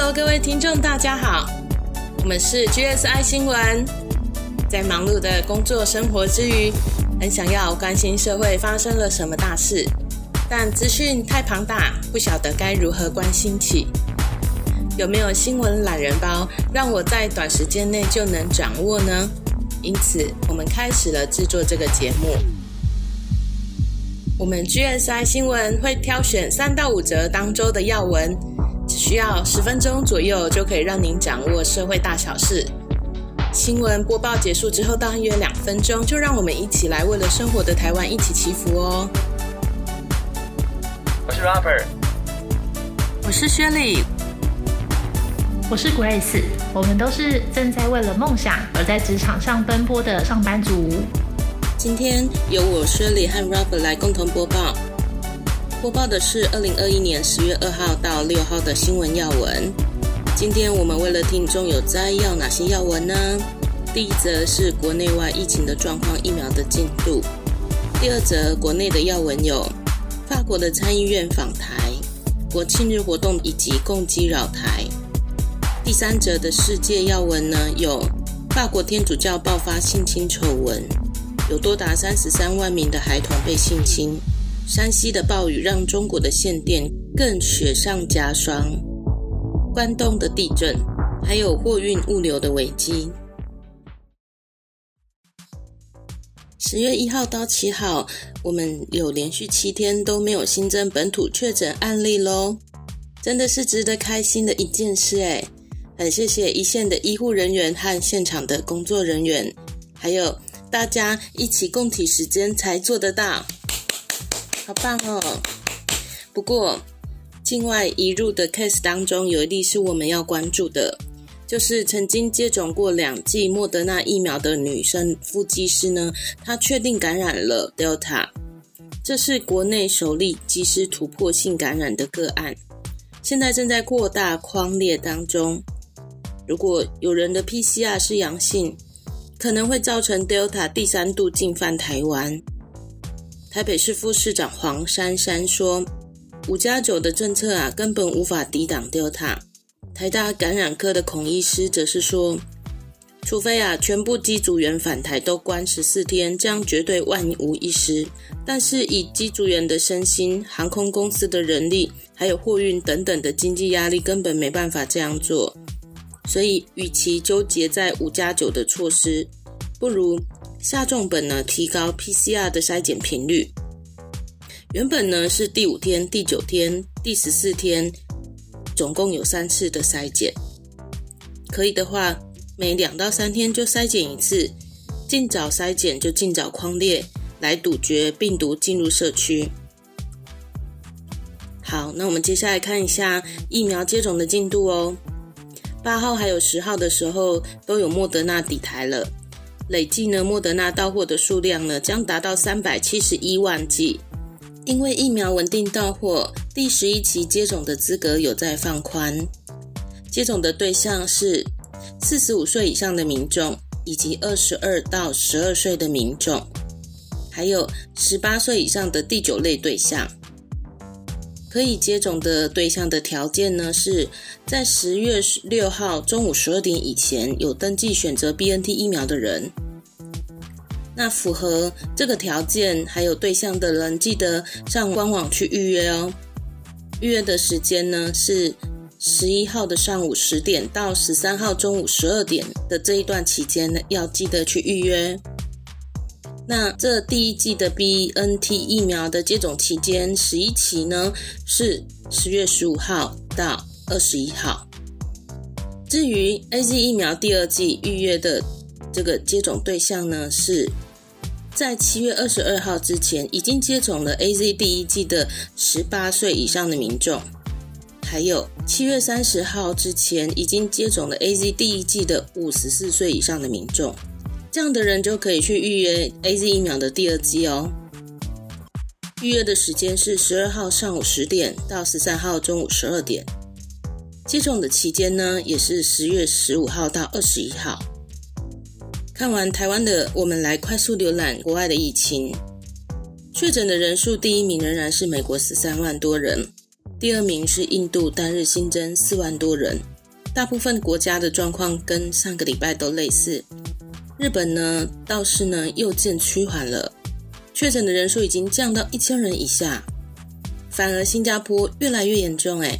Hello，各位听众，大家好，我们是 GSI 新闻。在忙碌的工作生活之余，很想要关心社会发生了什么大事，但资讯太庞大，不晓得该如何关心起。有没有新闻懒人包，让我在短时间内就能掌握呢？因此，我们开始了制作这个节目。我们 GSI 新闻会挑选三到五则当周的要闻，只需要十分钟左右就可以让您掌握社会大小事。新闻播报结束之后，大约两分钟，就让我们一起来为了生活的台湾一起祈福哦。我是 Robert，我是薛礼，我是 Grace，我们都是正在为了梦想而在职场上奔波的上班族。今天由我 Shirley 和 Robert 来共同播报。播报的是二零二一年十月二号到六号的新闻要闻。今天我们为了听众有摘要哪些要闻呢？第一则是国内外疫情的状况、疫苗的进度。第二则国内的要闻有法国的参议院访台、国庆日活动以及共机扰台。第三则的世界要闻呢有法国天主教爆发性侵丑闻。有多达三十三万名的孩童被性侵。山西的暴雨让中国的限电更雪上加霜。关东的地震，还有货运物流的危机。十月一号到七号，我们有连续七天都没有新增本土确诊案例喽，真的是值得开心的一件事哎！很谢谢一线的医护人员和现场的工作人员，还有。大家一起共体时间才做得到，好棒哦！不过，境外移入的 case 当中，有一例是我们要关注的，就是曾经接种过两剂莫德纳疫苗的女生副技师呢，她确定感染了 Delta，这是国内首例机师突破性感染的个案，现在正在扩大框列当中。如果有人的 PCR 是阳性，可能会造成 Delta 第三度进犯台湾。台北市副市长黄珊珊说：“五加九的政策啊，根本无法抵挡 Delta。”台大感染科的孔医师则是说：“除非啊，全部机组员返台都关十四天，这样绝对万无一失。但是以机组员的身心、航空公司的人力，还有货运等等的经济压力，根本没办法这样做。”所以，与其纠结在五加九的措施，不如下重本呢，提高 PCR 的筛检频率。原本呢是第五天、第九天、第十四天，总共有三次的筛检。可以的话，每两到三天就筛检一次，尽早筛检就尽早框列，来杜绝病毒进入社区。好，那我们接下来看一下疫苗接种的进度哦。八号还有十号的时候，都有莫德纳抵台了。累计呢，莫德纳到货的数量呢，将达到三百七十一万剂。因为疫苗稳定到货，第十一期接种的资格有在放宽。接种的对象是四十五岁以上的民众，以及二十二到十二岁的民众，还有十八岁以上的第九类对象。可以接种的对象的条件呢，是在十月六号中午十二点以前有登记选择 BNT 疫苗的人。那符合这个条件还有对象的人，记得上官网去预约哦。预约的时间呢是十一号的上午十点到十三号中午十二点的这一段期间呢，要记得去预约。那这第一季的 B N T 疫苗的接种期间，十一期呢是十月十五号到二十一号。至于 A Z 疫苗第二季预约的这个接种对象呢，是在七月二十二号之前已经接种了 A Z 第一季的十八岁以上的民众，还有七月三十号之前已经接种了 A Z 第一季的五十四岁以上的民众。这样的人就可以去预约 A Z 疫苗的第二剂哦。预约的时间是十二号上午十点到十三号中午十二点。接种的期间呢，也是十月十五号到二十一号。看完台湾的，我们来快速浏览国外的疫情。确诊的人数第一名仍然是美国十三万多人，第二名是印度，单日新增四万多人。大部分国家的状况跟上个礼拜都类似。日本呢倒是呢又见趋缓了，确诊的人数已经降到一千人以下。反而新加坡越来越严重，诶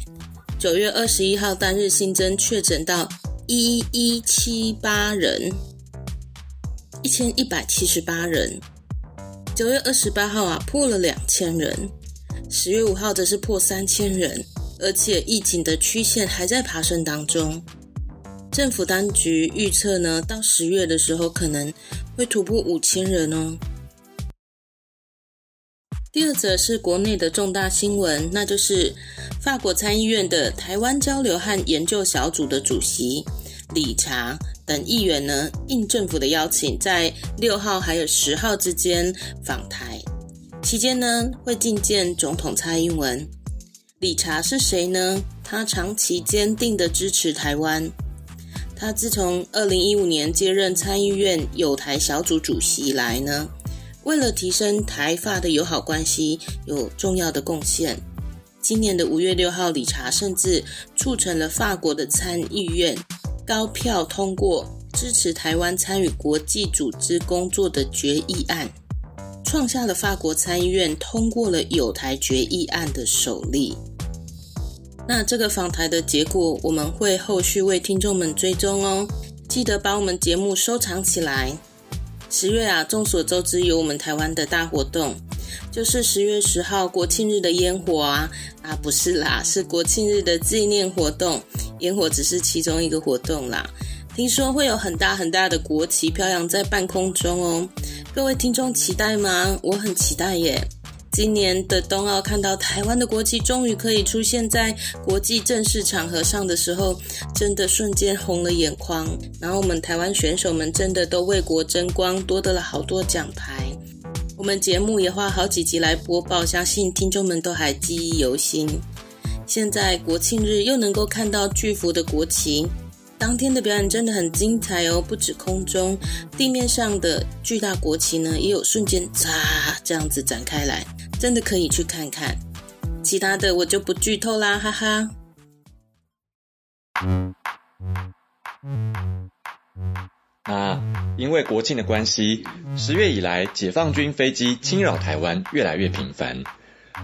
九月二十一号单日新增确诊到一一七八人，一千一百七十八人。九月二十八号啊破了两千人，十月五号则是破三千人，而且疫情的曲线还在爬升当中。政府当局预测呢，到十月的时候可能会突破五千人哦。第二则是国内的重大新闻，那就是法国参议院的台湾交流和研究小组的主席理查等议员呢，应政府的邀请，在六号还有十号之间访台，期间呢会觐见总统蔡英文。理查是谁呢？他长期坚定的支持台湾。他自从二零一五年接任参议院友台小组主席以来呢，为了提升台法的友好关系，有重要的贡献。今年的五月六号，理查甚至促成了法国的参议院高票通过支持台湾参与国际组织工作的决议案，创下了法国参议院通过了友台决议案的首例。那这个访台的结果，我们会后续为听众们追踪哦。记得把我们节目收藏起来。十月啊，众所周知有我们台湾的大活动，就是十月十号国庆日的烟火啊啊，不是啦，是国庆日的纪念活动，烟火只是其中一个活动啦。听说会有很大很大的国旗飘扬在半空中哦，各位听众期待吗？我很期待耶。今年的冬奥，看到台湾的国旗终于可以出现在国际正式场合上的时候，真的瞬间红了眼眶。然后我们台湾选手们真的都为国争光，夺得了好多奖牌。我们节目也花好几集来播报，相信听众们都还记忆犹新。现在国庆日又能够看到巨幅的国旗，当天的表演真的很精彩哦！不止空中、地面上的巨大国旗呢，也有瞬间嚓这样子展开来。真的可以去看看，其他的我就不剧透啦，哈哈。那因为国庆的关系，十月以来解放军飞机侵扰台湾越来越频繁。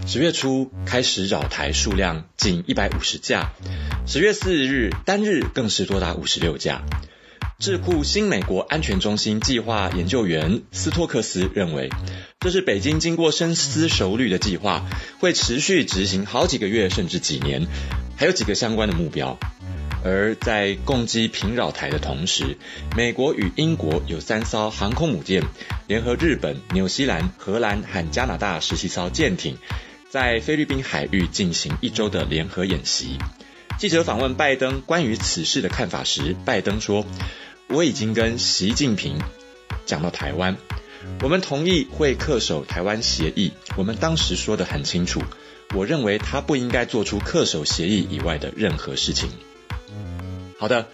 十月初开始扰台数量仅一百五十架，十月四日单日更是多达五十六架。智库新美国安全中心计划研究员斯托克斯认为，这是北京经过深思熟虑的计划，会持续执行好几个月甚至几年，还有几个相关的目标。而在攻击平扰台的同时，美国与英国有三艘航空母舰，联合日本、纽西兰、荷兰和加拿大十七艘舰艇，在菲律宾海域进行一周的联合演习。记者访问拜登关于此事的看法时，拜登说。我已经跟习近平讲到台湾，我们同意会恪守台湾协议。我们当时说的很清楚，我认为他不应该做出恪守协议以外的任何事情。好的，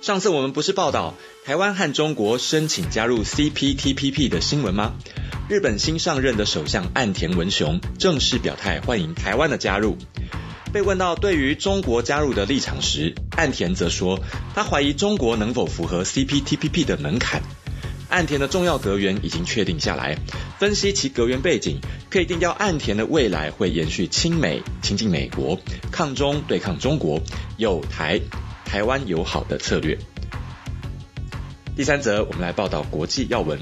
上次我们不是报道台湾和中国申请加入 CPTPP 的新闻吗？日本新上任的首相岸田文雄正式表态欢迎台湾的加入。被问到对于中国加入的立场时，岸田则说，他怀疑中国能否符合 CPTPP 的门槛。岸田的重要阁员已经确定下来，分析其阁员背景，可以定调岸田的未来会延续亲美、亲近美国、抗中对抗中国、友台、台湾友好的策略。第三则，我们来报道国际要闻。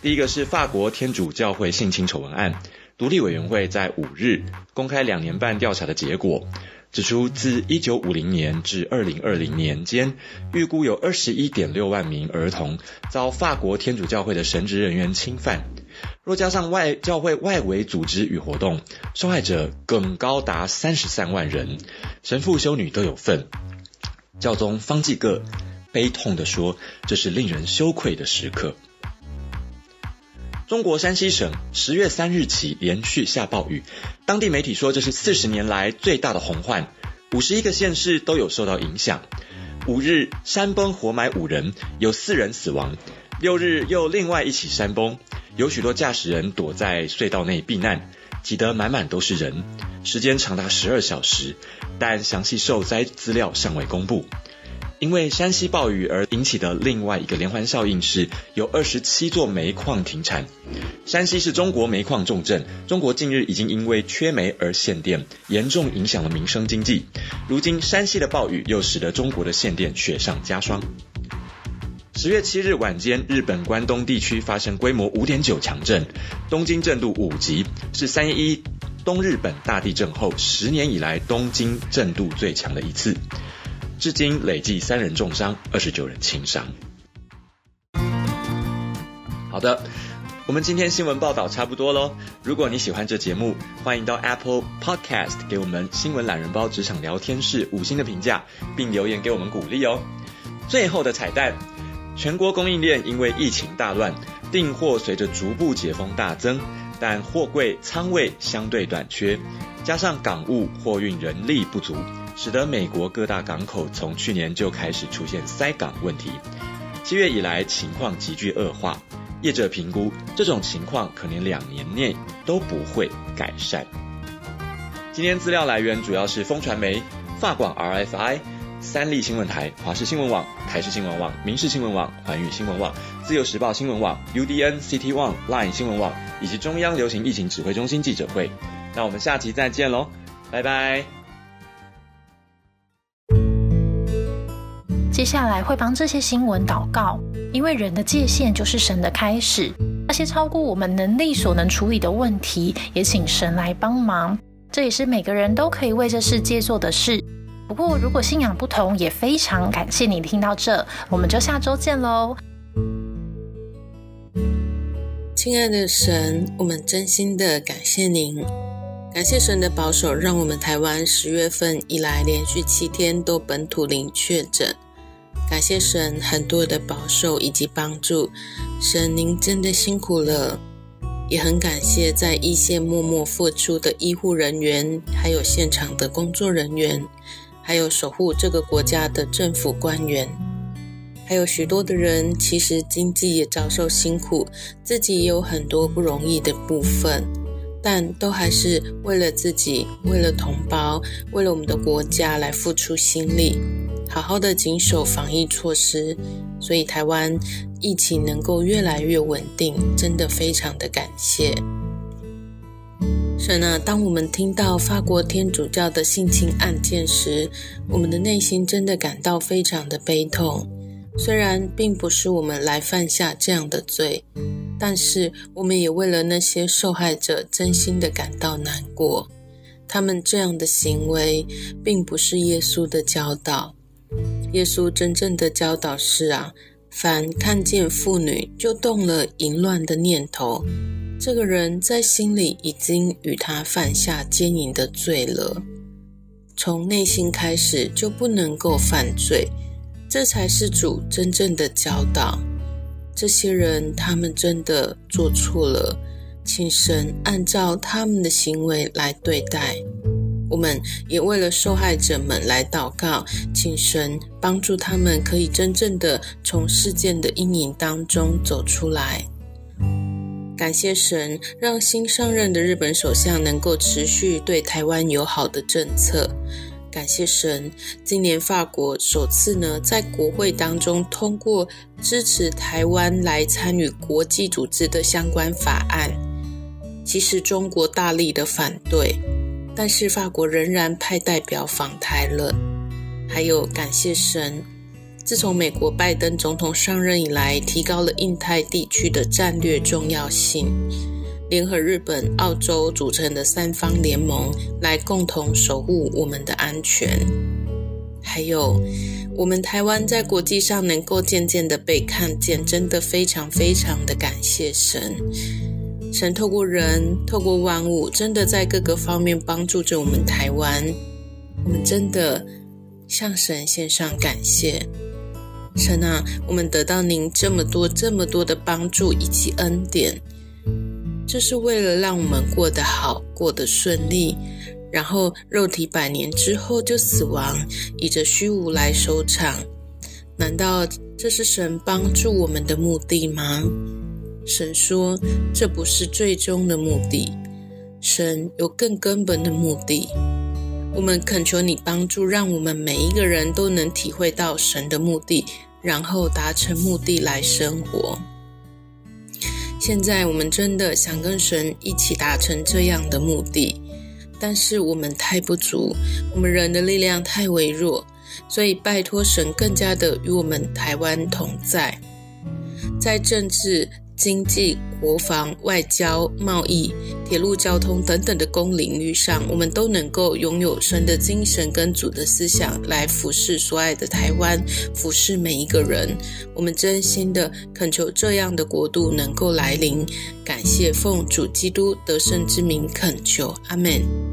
第一个是法国天主教会性侵丑闻案。独立委员会在五日公开两年半调查的结果，指出自一九五零年至二零二零年间，预估有二十一点六万名儿童遭法国天主教会的神职人员侵犯。若加上外教会外围组织与活动，受害者更高达三十三万人，神父修女都有份。教宗方济各悲痛地说：“这是令人羞愧的时刻。”中国山西省十月三日起连续下暴雨，当地媒体说这是四十年来最大的洪患，五十一个县市都有受到影响。五日山崩活埋五人，有四人死亡。六日又另外一起山崩，有许多驾驶人躲在隧道内避难，挤得满满都是人。时间长达十二小时，但详细受灾资料尚未公布。因为山西暴雨而引起的另外一个连环效应是，有二十七座煤矿停产。山西是中国煤矿重镇，中国近日已经因为缺煤而限电，严重影响了民生经济。如今山西的暴雨又使得中国的限电雪上加霜。十月七日晚间，日本关东地区发生规模五点九强震，东京震度五级，是三一东日本大地震后十年以来东京震度最强的一次。至今累计三人重伤，二十九人轻伤。好的，我们今天新闻报道差不多喽。如果你喜欢这节目，欢迎到 Apple Podcast 给我们新闻懒人包职场聊天室五星的评价，并留言给我们鼓励哦。最后的彩蛋，全国供应链因为疫情大乱，订货随着逐步解封大增，但货柜仓位相对短缺，加上港务货运人力不足。使得美国各大港口从去年就开始出现塞港问题，七月以来情况急剧恶化，业者评估这种情况可能两年内都不会改善。今天资料来源主要是风传媒、法广 RFI、三立新闻台、华视新闻网、台视新闻网、民视新闻网、环宇新闻网、自由时报新闻网、UDN、CT One、Line 新闻网以及中央流行疫情指挥中心记者会。那我们下期再见喽，拜拜。接下来会帮这些新闻祷告，因为人的界限就是神的开始。那些超过我们能力所能处理的问题，也请神来帮忙。这也是每个人都可以为这世界做的事。不过，如果信仰不同，也非常感谢你听到这，我们就下周见喽。亲爱的神，我们真心的感谢您，感谢神的保守，让我们台湾十月份以来连续七天都本土零确诊。感谢神很多的保守以及帮助，神您真的辛苦了，也很感谢在一线默默付出的医护人员，还有现场的工作人员，还有守护这个国家的政府官员，还有许多的人，其实经济也遭受辛苦，自己也有很多不容易的部分，但都还是为了自己，为了同胞，为了我们的国家来付出心力。好好的谨守防疫措施，所以台湾疫情能够越来越稳定，真的非常的感谢神啊！当我们听到法国天主教的性侵案件时，我们的内心真的感到非常的悲痛。虽然并不是我们来犯下这样的罪，但是我们也为了那些受害者真心的感到难过。他们这样的行为，并不是耶稣的教导。耶稣真正的教导是啊，凡看见妇女就动了淫乱的念头，这个人在心里已经与他犯下奸淫的罪了。从内心开始就不能够犯罪，这才是主真正的教导。这些人他们真的做错了，请神按照他们的行为来对待。我们也为了受害者们来祷告，请神帮助他们，可以真正的从事件的阴影当中走出来。感谢神，让新上任的日本首相能够持续对台湾友好的政策。感谢神，今年法国首次呢在国会当中通过支持台湾来参与国际组织的相关法案。其实中国大力的反对。但是法国仍然派代表访台了，还有感谢神，自从美国拜登总统上任以来，提高了印太地区的战略重要性，联合日本、澳洲组成的三方联盟来共同守护我们的安全。还有我们台湾在国际上能够渐渐的被看见，真的非常非常的感谢神。神透过人，透过万物，真的在各个方面帮助着我们台湾。我们真的向神献上感谢。神啊，我们得到您这么多、这么多的帮助以及恩典，这是为了让我们过得好、过得顺利，然后肉体百年之后就死亡，以着虚无来收场。难道这是神帮助我们的目的吗？神说：“这不是最终的目的，神有更根本的目的。我们恳求你帮助，让我们每一个人都能体会到神的目的，然后达成目的来生活。现在我们真的想跟神一起达成这样的目的，但是我们太不足，我们人的力量太微弱，所以拜托神更加的与我们台湾同在，在政治。经济、国防、外交、贸易、铁路交通等等的公领域上，我们都能够拥有神的精神跟主的思想来服侍所爱的台湾，服侍每一个人。我们真心的恳求这样的国度能够来临。感谢奉主基督得胜之名恳求，阿门。